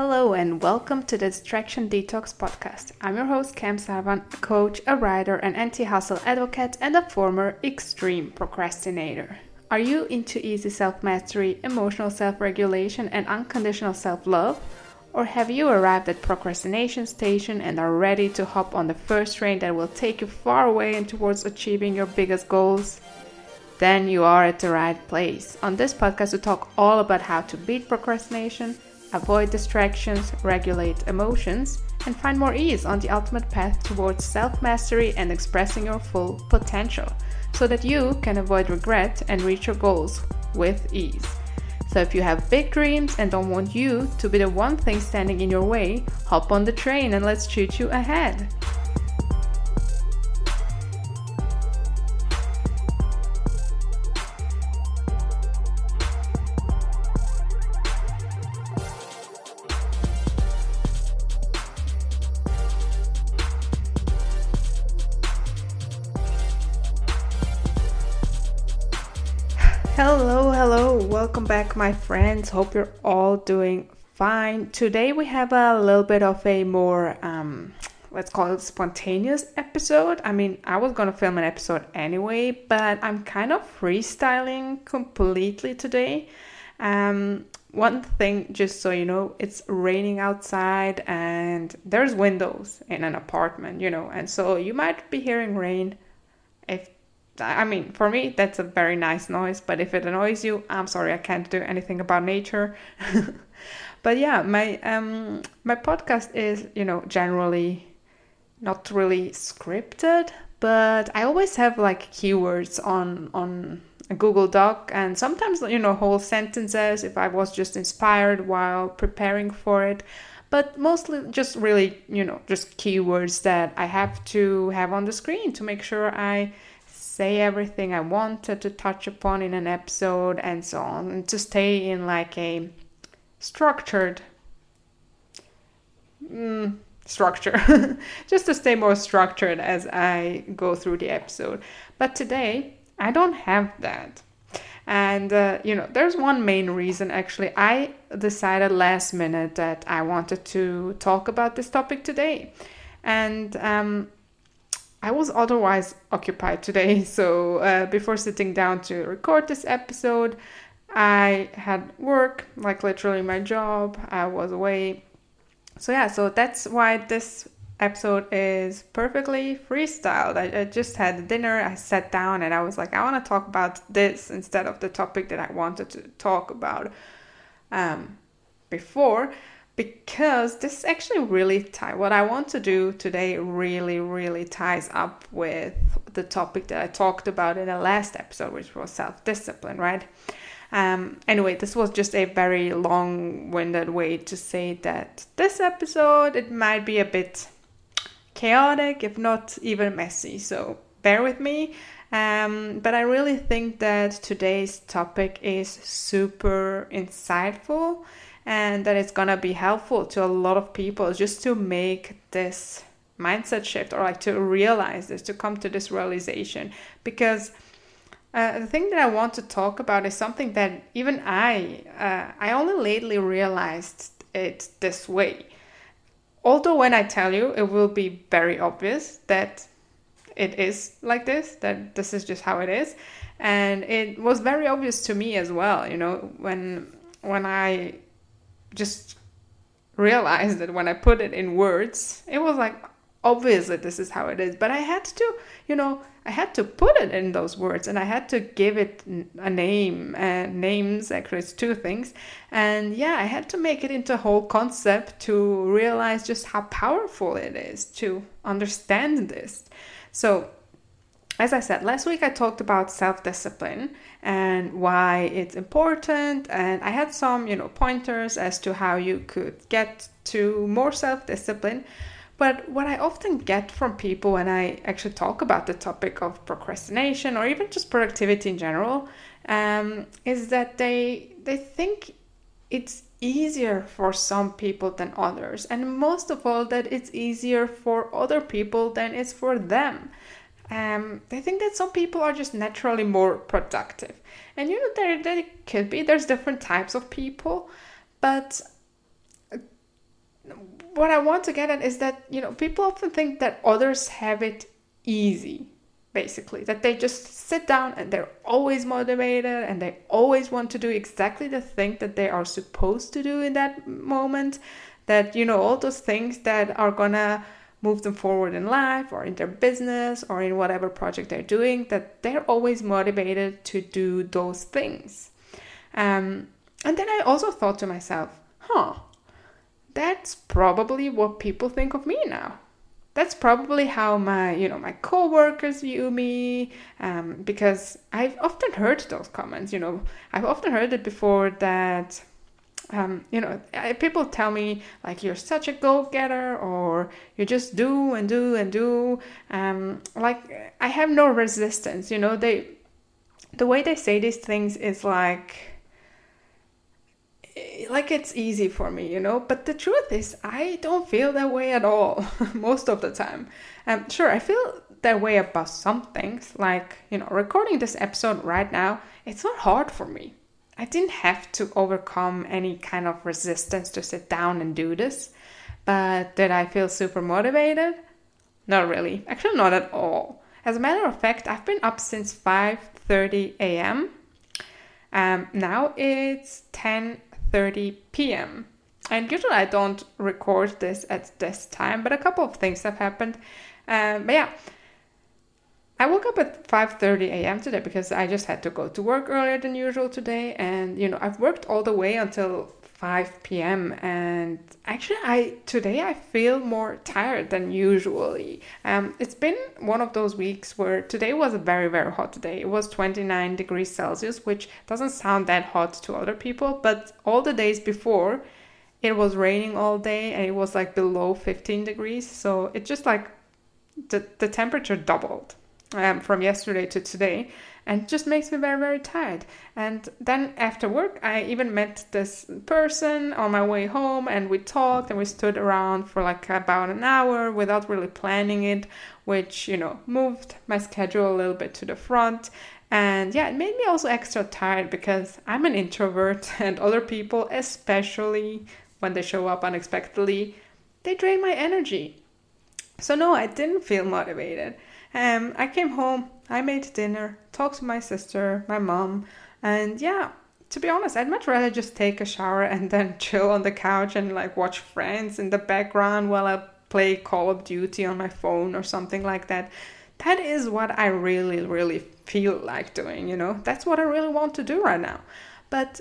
Hello and welcome to the Distraction Detox podcast. I'm your host Cam Sarvan, a coach, a writer, an anti-hustle advocate, and a former extreme procrastinator. Are you into easy self-mastery, emotional self-regulation, and unconditional self-love? Or have you arrived at procrastination station and are ready to hop on the first train that will take you far away and towards achieving your biggest goals? Then you are at the right place. On this podcast, we talk all about how to beat procrastination avoid distractions, regulate emotions, and find more ease on the ultimate path towards self mastery and expressing your full potential so that you can avoid regret and reach your goals with ease. So, if you have big dreams and don't want you to be the one thing standing in your way, hop on the train and let's shoot you ahead. Hello, hello, welcome back, my friends. Hope you're all doing fine. Today we have a little bit of a more, um, let's call it spontaneous episode. I mean, I was gonna film an episode anyway, but I'm kind of freestyling completely today. Um, one thing, just so you know, it's raining outside and there's windows in an apartment, you know, and so you might be hearing rain. If I mean, for me, that's a very nice noise, but if it annoys you, I'm sorry, I can't do anything about nature. but yeah, my um my podcast is, you know, generally not really scripted, but I always have like keywords on on a Google Doc and sometimes you know whole sentences if I was just inspired while preparing for it but mostly just really you know just keywords that I have to have on the screen to make sure I say everything I wanted to touch upon in an episode and so on, and to stay in like a structured mm, structure, just to stay more structured as I go through the episode. But today, I don't have that. And, uh, you know, there's one main reason actually. I decided last minute that I wanted to talk about this topic today. And um, I was otherwise occupied today, so uh, before sitting down to record this episode, I had work, like literally my job. I was away. So, yeah, so that's why this episode is perfectly freestyled. I, I just had dinner, I sat down, and I was like, I want to talk about this instead of the topic that I wanted to talk about um, before because this actually really tie what I want to do today really really ties up with the topic that I talked about in the last episode which was self-discipline right? Um, anyway this was just a very long-winded way to say that this episode it might be a bit chaotic if not even messy so bear with me. Um, but I really think that today's topic is super insightful and that it's gonna be helpful to a lot of people just to make this mindset shift or like to realize this, to come to this realization. Because uh, the thing that I want to talk about is something that even I, uh, I only lately realized it this way. Although when I tell you, it will be very obvious that it is like this, that this is just how it is. And it was very obvious to me as well, you know, when when I just realized that when I put it in words, it was like obviously this is how it is. But I had to, you know, I had to put it in those words and I had to give it a name. And names uh, actually it's two things. And yeah, I had to make it into a whole concept to realize just how powerful it is to understand this. So as I said, last week I talked about self discipline and why it's important, and I had some, you know, pointers as to how you could get to more self discipline. But what I often get from people when I actually talk about the topic of procrastination or even just productivity in general um, is that they they think it's easier for some people than others, and most of all that it's easier for other people than it's for them um, they think that some people are just naturally more productive. And you know, there, there could be, there's different types of people, but what I want to get at is that, you know, people often think that others have it easy, basically, that they just sit down and they're always motivated and they always want to do exactly the thing that they are supposed to do in that moment. That, you know, all those things that are gonna move them forward in life or in their business or in whatever project they're doing, that they're always motivated to do those things. Um, and then I also thought to myself, huh, that's probably what people think of me now. That's probably how my, you know, my coworkers view me, um, because I've often heard those comments. You know, I've often heard it before that um, you know, people tell me like you're such a go-getter or you just do and do and do. Um, like I have no resistance. You know, they the way they say these things is like like it's easy for me, you know. But the truth is, I don't feel that way at all most of the time. Um, sure, I feel that way about some things, like you know, recording this episode right now. It's not hard for me I didn't have to overcome any kind of resistance to sit down and do this. But did I feel super motivated? Not really. Actually not at all. As a matter of fact, I've been up since 5:30 a.m. Um, now it's 10:30 p.m. And usually I don't record this at this time, but a couple of things have happened. Um, but yeah, I woke up at 5:30 a.m. today because I just had to go to work earlier than usual today and you know, I've worked all the way until 5 p.m. and actually I today I feel more tired than usually. Um it's been one of those weeks where today was a very very hot day. It was 29 degrees Celsius, which doesn't sound that hot to other people, but all the days before it was raining all day and it was like below 15 degrees, so it just like the, the temperature doubled um, from yesterday to today and just makes me very very tired. And then after work i even met this person on my way home and we talked and we stood around for like about an hour without really planning it which you know moved my schedule a little bit to the front. And yeah it made me also extra tired because i'm an introvert and other people especially when they show up unexpectedly they drain my energy. So no i didn't feel motivated um, I came home, I made dinner, talked to my sister, my mom, and yeah, to be honest, I'd much rather just take a shower and then chill on the couch and like watch Friends in the background while I play Call of Duty on my phone or something like that. That is what I really, really feel like doing, you know? That's what I really want to do right now. But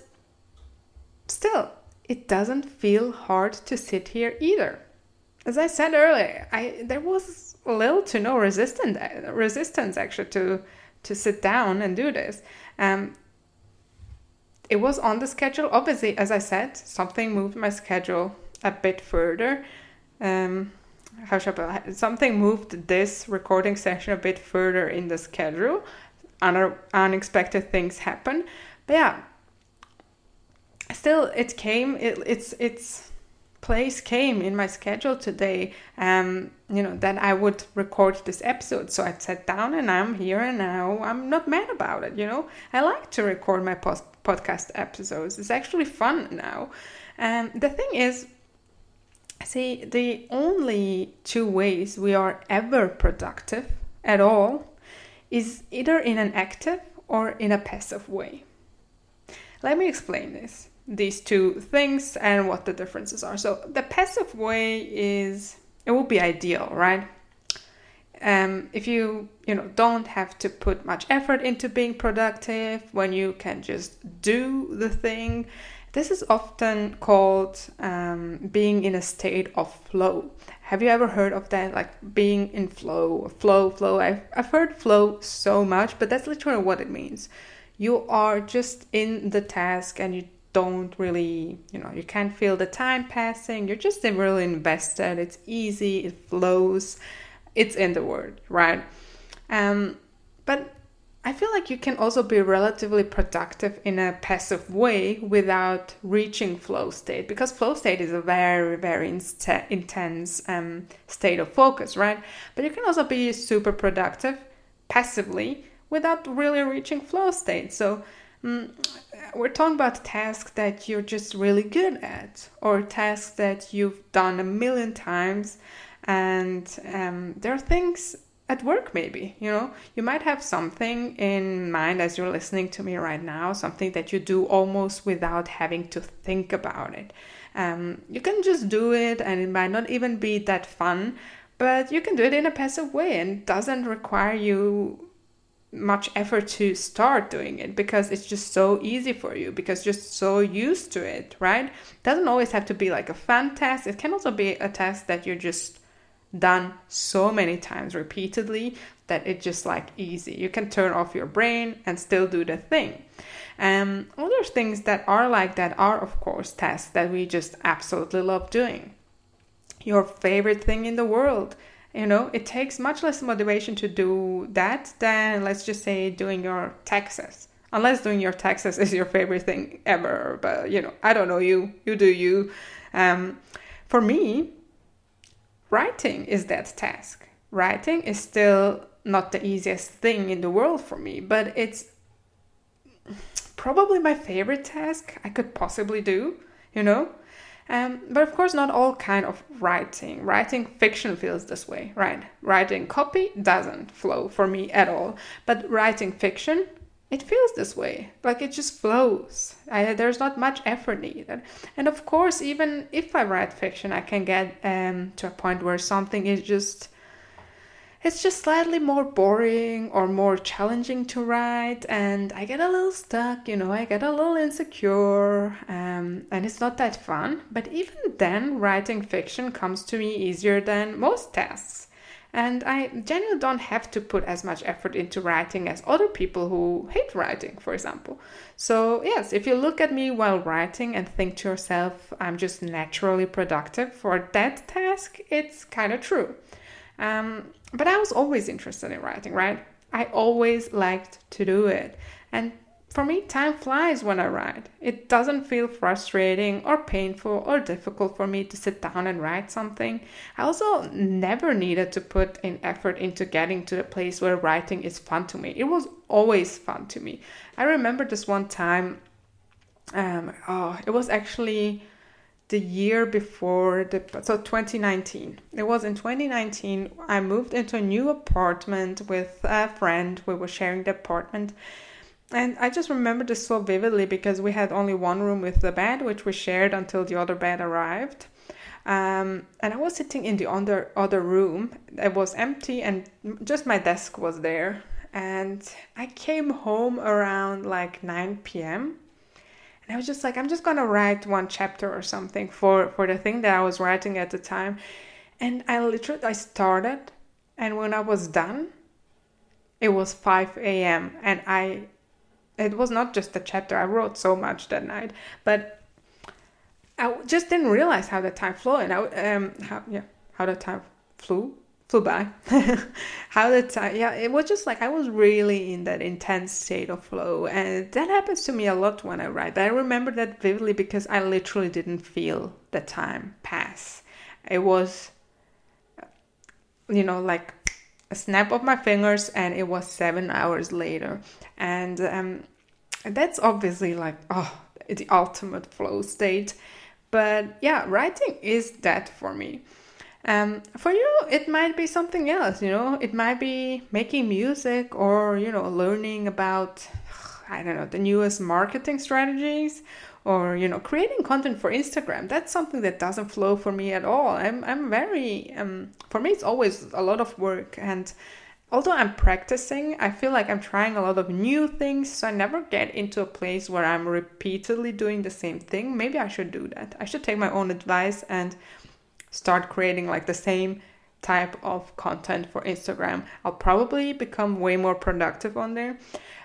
still, it doesn't feel hard to sit here either. As I said earlier, I there was little to no resistance resistance actually to to sit down and do this. Um, it was on the schedule. Obviously, as I said, something moved my schedule a bit further. Um, how should I something moved this recording session a bit further in the schedule. Un- unexpected things happen, but yeah, still it came. It, it's it's place came in my schedule today um you know that i would record this episode. So i sat down and i'm here and now i'm not mad about it you know. I like to record my post- podcast episodes. It's actually fun now. And um, the thing is see the only two ways we are ever productive at all is either in an active or in a passive way. Let me explain this these two things and what the differences are. So the passive way is it would be ideal, right? Um, if you you know don't have to put much effort into being productive when you can just do the thing this is often called um, being in a state of flow have you ever heard of that like being in flow flow flow I've, I've heard flow so much but that's literally what it means you are just in the task and you don't really, you know, you can't feel the time passing. You're just really invested. It's easy, it flows, it's in the word, right? Um, but I feel like you can also be relatively productive in a passive way without reaching flow state because flow state is a very, very intense um, state of focus, right? But you can also be super productive passively without really reaching flow state. So mm, we're talking about tasks that you're just really good at, or tasks that you've done a million times, and um, there are things at work maybe you know? You might have something in mind as you're listening to me right now something that you do almost without having to think about it. Um, you can just do it and it might not even be that fun but you can do it in a passive way and doesn't require you much effort to start doing it because it's just so easy for you because you're so used to it right doesn't always have to be like a fun task it can also be a task that you're just done so many times repeatedly that it's just like easy. You can turn off your brain and still do the thing. Um, other things that are like that are, of course, tests that we just absolutely love doing. Your favorite thing in the world. You know, it takes much less motivation to do that than, let's just say, doing your taxes. Unless doing your taxes is your favorite thing ever. But, you know, I don't know you. You do you. Um, for me, writing is that task. Writing is still not the easiest thing in the world for me, but it's probably my favorite task I could possibly do, you know? Um, but of course, not all kind of writing. Writing fiction feels this way, right? Writing copy doesn't flow for me at all. But writing fiction, it feels this way like it just flows I, there's not much effort needed and of course even if i write fiction i can get um, to a point where something is just it's just slightly more boring or more challenging to write and i get a little stuck you know i get a little insecure um, and it's not that fun but even then writing fiction comes to me easier than most tasks and I genuinely don't have to put as much effort into writing as other people who hate writing, for example. So, yes, if you look at me while writing and think to yourself, I'm just naturally productive for that task, it's kind of true. Um, but I was always interested in writing, right? I always liked to do it. And for me, time flies when I write. It doesn't feel frustrating or painful or difficult for me to sit down and write something. I also never needed to put in effort into getting to the place where writing is fun to me. It was always fun to me. I remember this one time, um, oh, it was actually the year before the so 2019 it was in 2019 i moved into a new apartment with a friend we were sharing the apartment and I just remember this so vividly because we had only one room with the bed, which we shared until the other bed arrived. Um, and I was sitting in the other other room. It was empty, and just my desk was there. And I came home around like 9 p.m. And I was just like, I'm just gonna write one chapter or something for for the thing that I was writing at the time. And I literally I started, and when I was done, it was 5 a.m. and I it was not just a chapter. I wrote so much that night, but I just didn't realize how the time flew, and I um how yeah how the time flew flew by. how the time yeah it was just like I was really in that intense state of flow, and that happens to me a lot when I write. But I remember that vividly because I literally didn't feel the time pass. It was you know like a snap of my fingers and it was seven hours later and um, that's obviously like oh the ultimate flow state but yeah writing is that for me um, for you it might be something else you know? It might be making music or you know learning about i don't know the newest marketing strategies or you know creating content for instagram. That's something that doesn't flow for me at all. I'm, I'm very um, for me it's always a lot of work. And although i'm practicing i feel like i'm trying a lot of new things so i never get into a place where i'm repeatedly doing the same thing. Maybe i should do that. I should take my own advice and start creating like the same type of content for instagram i'll probably become way more productive on there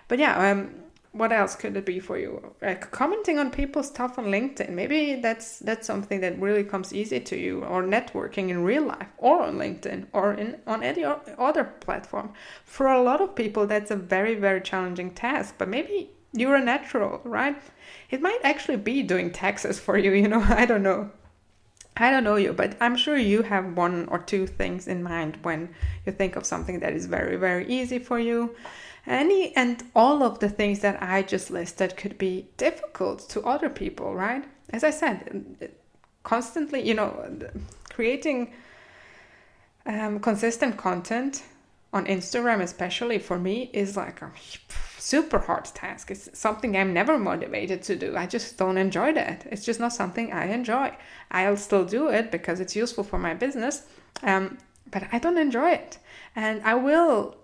but yeah um what else could it be for you? Like commenting on people's stuff on LinkedIn. Maybe that's that's something that really comes easy to you, or networking in real life, or on LinkedIn, or in on any other platform. For a lot of people, that's a very very challenging task. But maybe you're a natural, right? It might actually be doing taxes for you. You know, I don't know. I don't know you, but I'm sure you have one or two things in mind when you think of something that is very, very easy for you. Any and all of the things that I just listed could be difficult to other people, right? As I said, constantly, you know, creating um, consistent content on Instagram, especially for me, is like a super hard task. It's something I'm never motivated to do. I just don't enjoy that. It's just not something I enjoy. I'll still do it because it's useful for my business, um, but I don't enjoy it. And I will,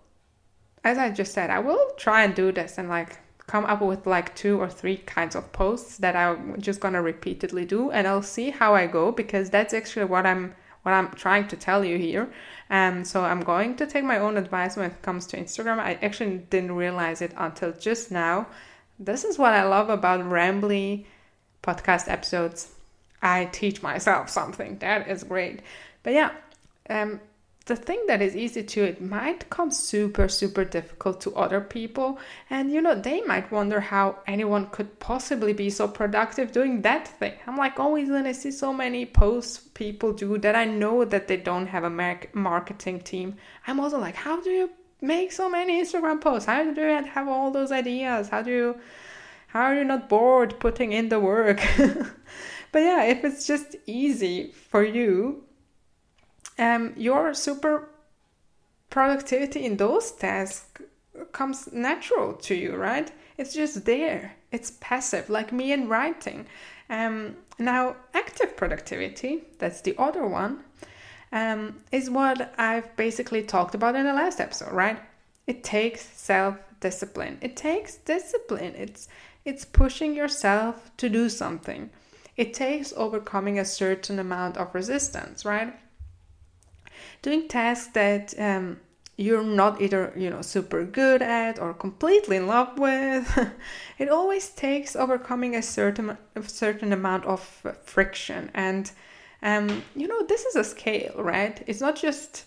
as I just said, I will try and do this and like come up with like two or three kinds of posts that I'm just gonna repeatedly do, and I'll see how I go because that's actually what I'm what I'm trying to tell you here. And so I'm going to take my own advice when it comes to Instagram. I actually didn't realize it until just now. This is what I love about Rambly podcast episodes. I teach myself something. That is great. But yeah, um, the thing that is easy to it might come super super difficult to other people. And you know they might wonder how anyone could possibly be so productive doing that thing. I'm like oh, always when i see so many posts people do that i know that they don't have a marketing team. I'm also like how do you make so many instagram posts? How do you have all those ideas? How do you how are you not bored putting in the work? But yeah if it's just easy for you um, your super productivity in those tasks comes natural to you, right? It's just there. It's passive, like me in writing. Um, now, active productivity, that's the other one, um, is what I've basically talked about in the last episode, right? It takes self discipline. It takes discipline. It's it's pushing yourself to do something. It takes overcoming a certain amount of resistance, right? Doing tasks that um, you're not either you know super good at or completely in love with. It always takes overcoming a certain a certain amount of friction. And um, you know this is a scale right? It's not just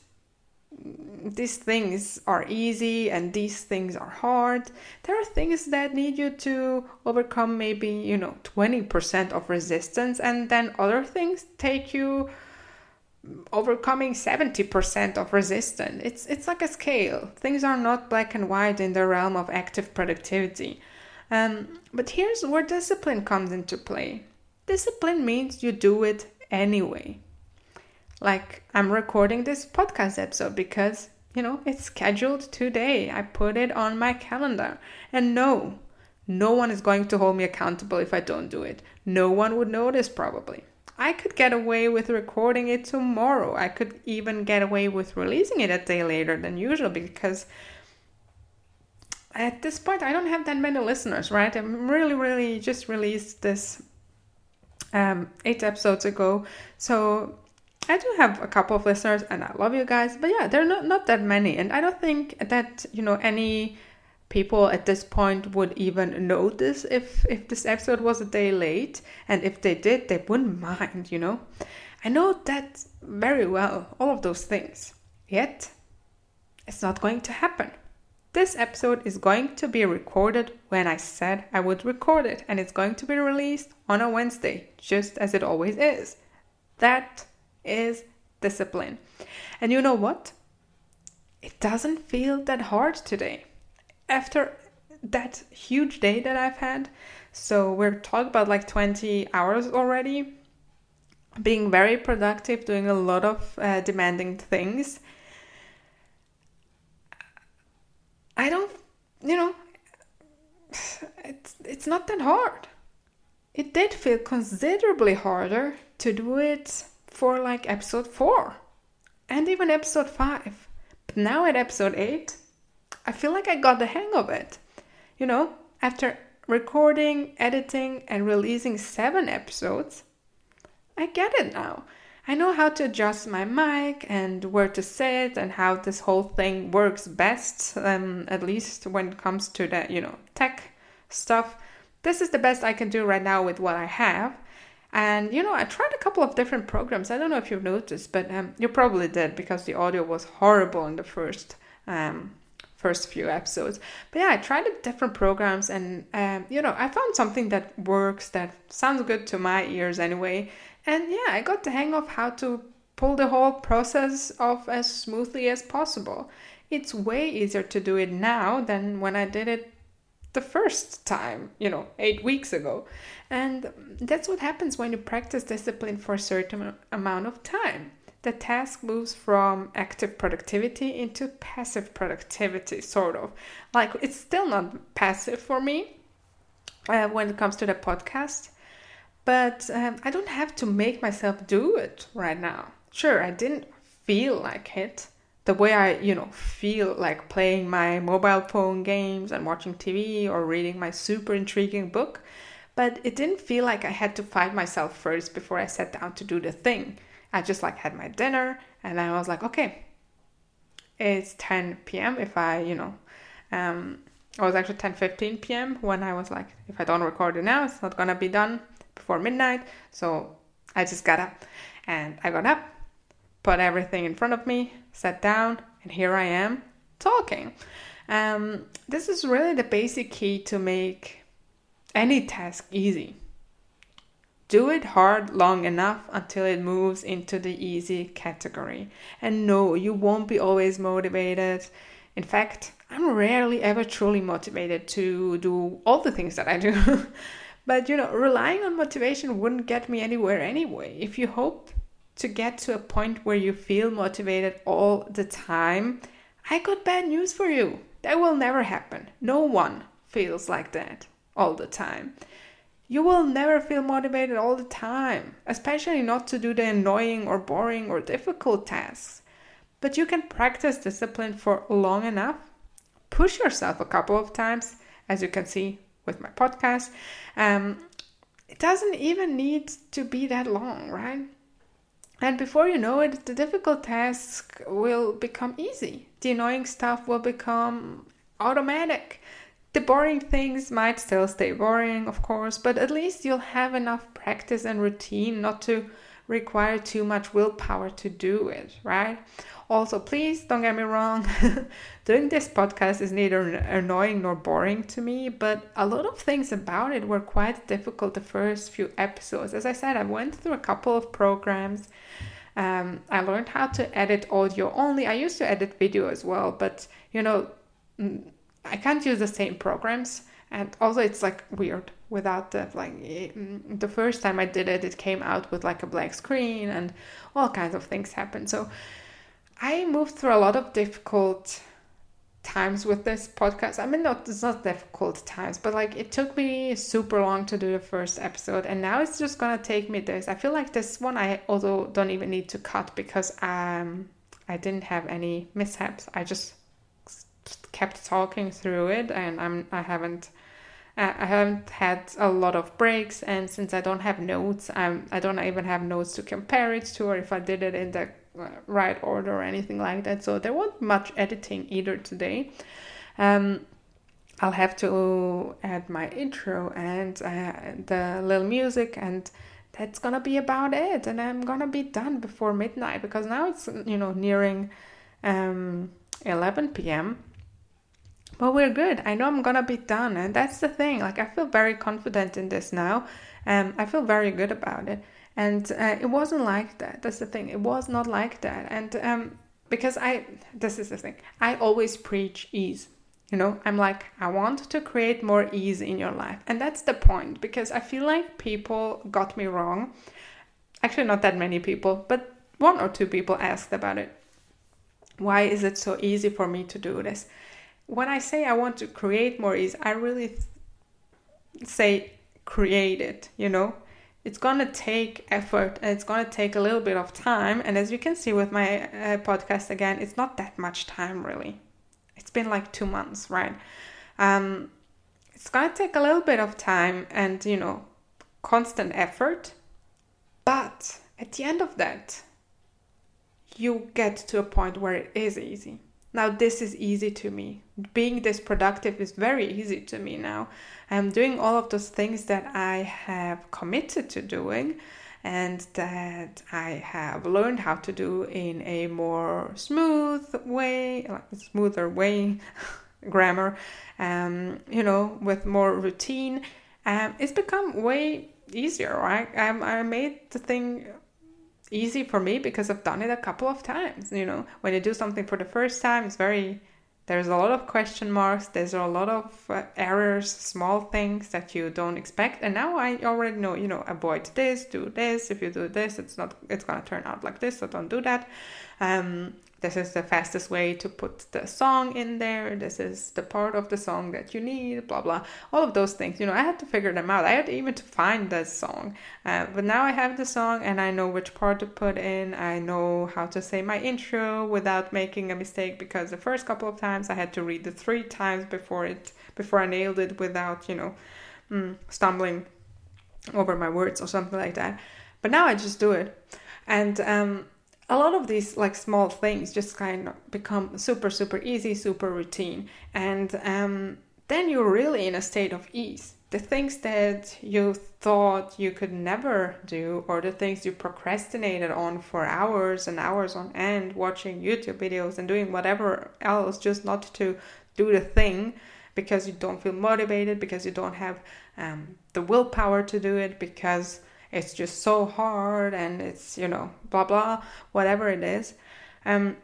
these things are easy and these things are hard. There are things that need you to overcome maybe you know 20% of resistance and then other things take you overcoming 70% of resistance. It's it's like a scale. Things are not black and white in the realm of active productivity. Um, but here's where discipline comes into play. Discipline means you do it anyway. Like I'm recording this podcast episode because, you know, it's scheduled today. I put it on my calendar. And no, no one is going to hold me accountable if I don't do it. No one would notice probably. I could get away with recording it tomorrow. I could even get away with releasing it a day later than usual because at this point I don't have that many listeners, right? I'm really, really just released this um, eight episodes ago. So I do have a couple of listeners and I love you guys, but yeah, they're not, not that many. And I don't think that, you know, any people at this point would even notice if if this episode was a day late and if they did they wouldn't mind you know i know that very well all of those things yet it's not going to happen this episode is going to be recorded when I said I would record it, and it's going to be released on a Wednesday, just as it always is. That is discipline. And you know what? It doesn't feel that hard today after that huge day that I've had, so we're talking about like 20 hours already, being very productive, doing a lot of uh, demanding things. I don't, you know, it's it's not that hard. It did feel considerably harder to do it for like episode 4 and even episode 5. But now at episode 8, I feel like I got the hang of it. You know, after recording, editing, and releasing seven episodes, I get it now. I know how to adjust my mic and where to sit and how this whole thing works best, um, at least when it comes to the, you know, tech stuff. This is the best I can do right now with what I have. And, you know, I tried a couple of different programs. I don't know if you've noticed, but um, you probably did because the audio was horrible in the first um, first few episodes. But yeah, I tried different programs and, um, you know, I found something that works, that sounds good to my ears anyway. And yeah, I got the hang of how to pull the whole process off as smoothly as possible. It's way easier to do it now than when I did it the first time, you know, eight weeks ago. And that's what happens when you practice discipline for a certain amount of time. The task moves from active productivity into passive productivity, sort of. Like it's still not passive for me uh, when it comes to the podcast, but um, I don't have to make myself do it right now. Sure, I didn't feel like it the way I, you know, feel like playing my mobile phone games and watching TV or reading my super intriguing book, but it didn't feel like I had to fight myself first before I sat down to do the thing. I just like had my dinner and I was like, okay, it's 10 p.m. If I, you know, um, it was actually 10 15 p.m. when I was like, if I don't record it now, it's not gonna be done before midnight. So I just got up and I got up, put everything in front of me, sat down, and here I am talking. Um, this is really the basic key to make any task easy. Do it hard long enough until it moves into the easy category. And no, you won't be always motivated. In fact, I'm rarely ever truly motivated to do all the things that I do. but you know, relying on motivation wouldn't get me anywhere anyway. If you hope to get to a point where you feel motivated all the time, I got bad news for you. That will never happen. No one feels like that all the time. You will never feel motivated all the time, especially not to do the annoying or boring or difficult tasks. But you can practice discipline for long enough, push yourself a couple of times, as you can see with my podcast. Um, it doesn't even need to be that long, right? And before you know it, the difficult task will become easy. The annoying stuff will become automatic. The boring things might still stay boring, of course, but at least you'll have enough practice and routine not to require too much willpower to do it, right? Also, please don't get me wrong, doing this podcast is neither annoying nor boring to me, but a lot of things about it were quite difficult the first few episodes. As I said, I went through a couple of programs. Um, I learned how to edit audio only. I used to edit video as well, but you know, I can't use the same programs. And also, it's like weird without the like mm, the first time I did it, it came out with like a black screen and all kinds of things happened. So I moved through a lot of difficult times with this podcast. I mean, not it's not difficult times, but like it took me super long to do the first episode, and now it's just gonna take me this. I feel like this one I also don't even need to cut because um I didn't have any mishaps. I just kept talking through it, and I'm I haven't. I haven't had a lot of breaks, and since I don't have notes, I'm, I don't even have notes to compare it to, or if I did it in the uh, right order or anything like that. So there wasn't much editing either today. Um, I'll have to add my intro and uh, the little music and that's gonna be about it and i'm gonna be done before midnight because now it's you know nearing um, 11 p.m but we're good. I know i'm gonna be done and that's the thing. Like i feel very confident in this now. Um, i feel very good about it. And uh, it wasn't like that. That's the thing. It was not like that. And um, because i this is the thing. I always preach ease. You know i'm like i want to create more ease in your life. And that's the point because i feel like people got me wrong. Actually not that many people but one or two people asked about it. Why is it so easy for me to do this when i say i want to create more ease i really th- say create it you know? It's gonna take effort and it's gonna take a little bit of time and as you can see with my uh, podcast again it's not that much time really. It's been like two months right? Um, it's gonna take a little bit of time and you know constant effort but at the end of that you get to a point where it is easy now this is easy to me. Being this productive is very easy to me now. I'm doing all of those things that i have committed to doing and that i have learned how to do in a more smooth way like smoother way grammar um, you know with more routine. Um, it's become way easier, right? I, I made the thing easy for me because I've done it a couple of times. You know, when you do something for the first time, it's very there's a lot of question marks there's a lot of uh, errors small things that you don't expect and now i already know you know avoid this do this if you do this it's not it's gonna turn out like this so don't do that um, this is the fastest way to put the song in there this is the part of the song that you need blah blah all of those things you know i had to figure them out i had even to find the song uh, but now i have the song and i know which part to put in i know how to say my intro without making a mistake because the first couple of times i had to read it three times before it before i nailed it without you know mm, stumbling over my words or something like that but now i just do it. And um, a lot of these like small things just kind of become super super easy super routine. And um, then you're really in a state of ease. The things that you thought you could never do or the things you procrastinated on for hours and hours on end watching youtube videos and doing whatever else just not to do the thing because you don't feel motivated because you don't have um, the willpower to do it because it's just so hard and it's you know blah blah whatever it is um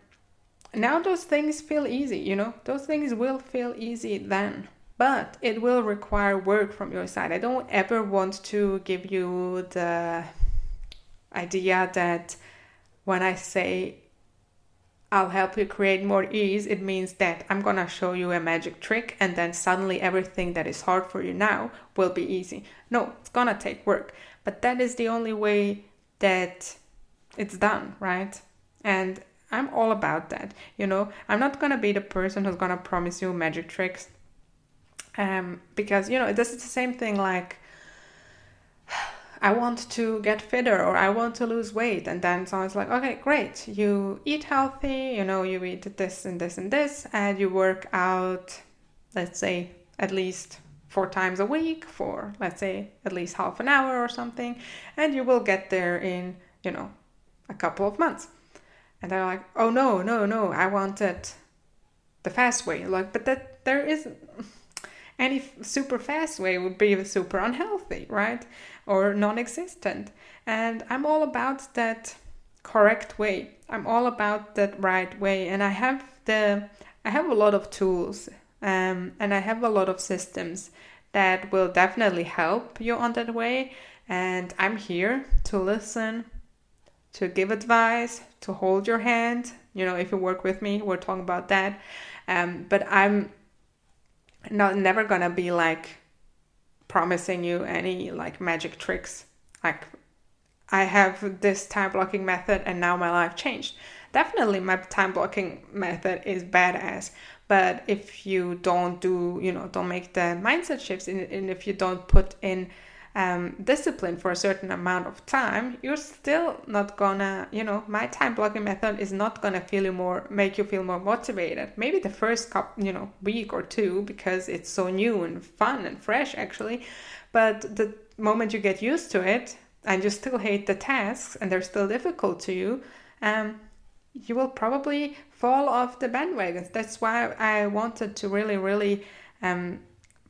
now those things feel easy you know those things will feel easy then but it will require work from your side i don't ever want to give you the idea that when i say I'll help you create more ease, it means that I'm gonna show you a magic trick and then suddenly everything that is hard for you now will be easy. No, it's gonna take work. But that is the only way that it's done, right? And I'm all about that. You know, I'm not gonna be the person who's gonna promise you magic tricks. Um, because you know, this is the same thing like I want to get fitter or I want to lose weight. And then someone's like, okay, great. You eat healthy, you know, you eat this and this and this, and you work out, let's say, at least four times a week for let's say at least half an hour or something and you will get there in you know a couple of months. And they're like oh no no no i want it the fast way. Like but that there is any super fast way would be super unhealthy right? Or non-existent. And i'm all about that correct way. I'm all about that right way. And i have the i have a lot of tools um, and I have a lot of systems that will definitely help you on that way. And I'm here to listen, to give advice, to hold your hand. You know, if you work with me, we're talking about that. Um, but I'm not never gonna be like promising you any like magic tricks. Like I have this time blocking method and now my life changed. Definitely my time blocking method is badass, but if you don't do, you know, don't make the mindset shifts, and, and if you don't put in um, discipline for a certain amount of time, you're still not gonna, you know, my time blocking method is not gonna feel you more, make you feel more motivated. Maybe the first couple, you know, week or two because it's so new and fun and fresh actually, but the moment you get used to it and you still hate the tasks and they're still difficult to you, um, you will probably fall off the bandwagons. That's why I wanted to really, really um,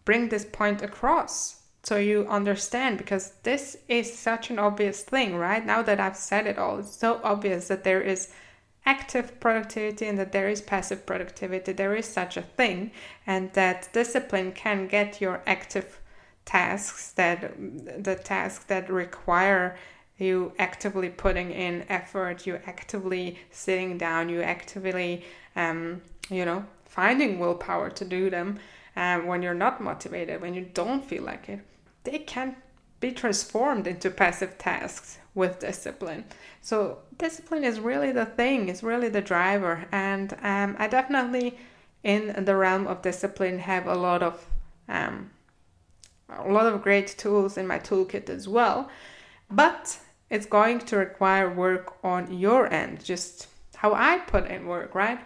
bring this point across so you understand because this is such an obvious thing, right? Now that I've said it all, it's so obvious that there is active productivity and that there is passive productivity. There is such a thing, and that discipline can get your active tasks that the tasks that require you actively putting in effort, you actively sitting down, you actively, um, you know, finding willpower to do them um, when you're not motivated, when you don't feel like it, they can be transformed into passive tasks with discipline. So discipline is really the thing, it's really the driver. And um, I definitely, in the realm of discipline, have a lot of um, a lot of great tools in my toolkit as well. But it's going to require work on your end, just how I put in work, right?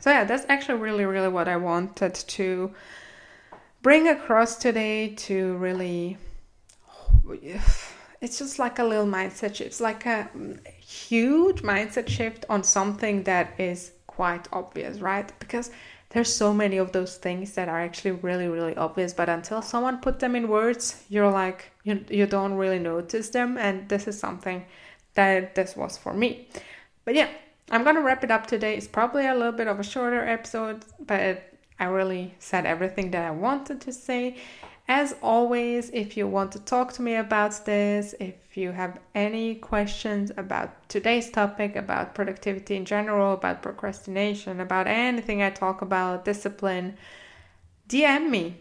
So, yeah, that's actually really, really what I wanted to bring across today to really. It's just like a little mindset shift. It's like a huge mindset shift on something that is quite obvious, right? Because there's so many of those things that are actually really, really obvious, but until someone put them in words, you're like, you, you don't really notice them. And this is something that this was for me. But yeah, I'm gonna wrap it up today. It's probably a little bit of a shorter episode, but I really said everything that I wanted to say. As always, if you want to talk to me about this, if you have any questions about today's topic, about productivity in general, about procrastination, about anything I talk about, discipline, DM me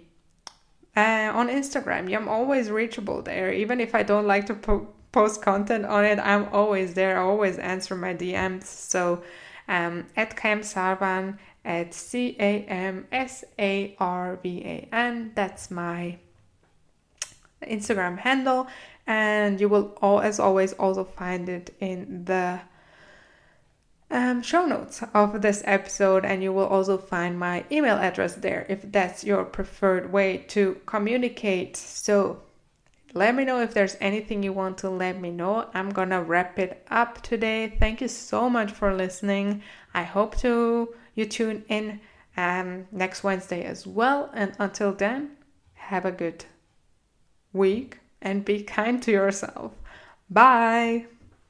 uh, on Instagram. I'm always reachable there. Even if I don't like to po- post content on it, I'm always there. I always answer my DMs. So um, at Cam Sarvan at C A M S A R V A N. That's my Instagram handle, and you will all, as always, also find it in the um, show notes of this episode, and you will also find my email address there if that's your preferred way to communicate. So let me know if there's anything you want to let me know. I'm gonna wrap it up today. Thank you so much for listening. I hope to you tune in um, next Wednesday as well. And until then, have a good week and be kind to yourself. Bye.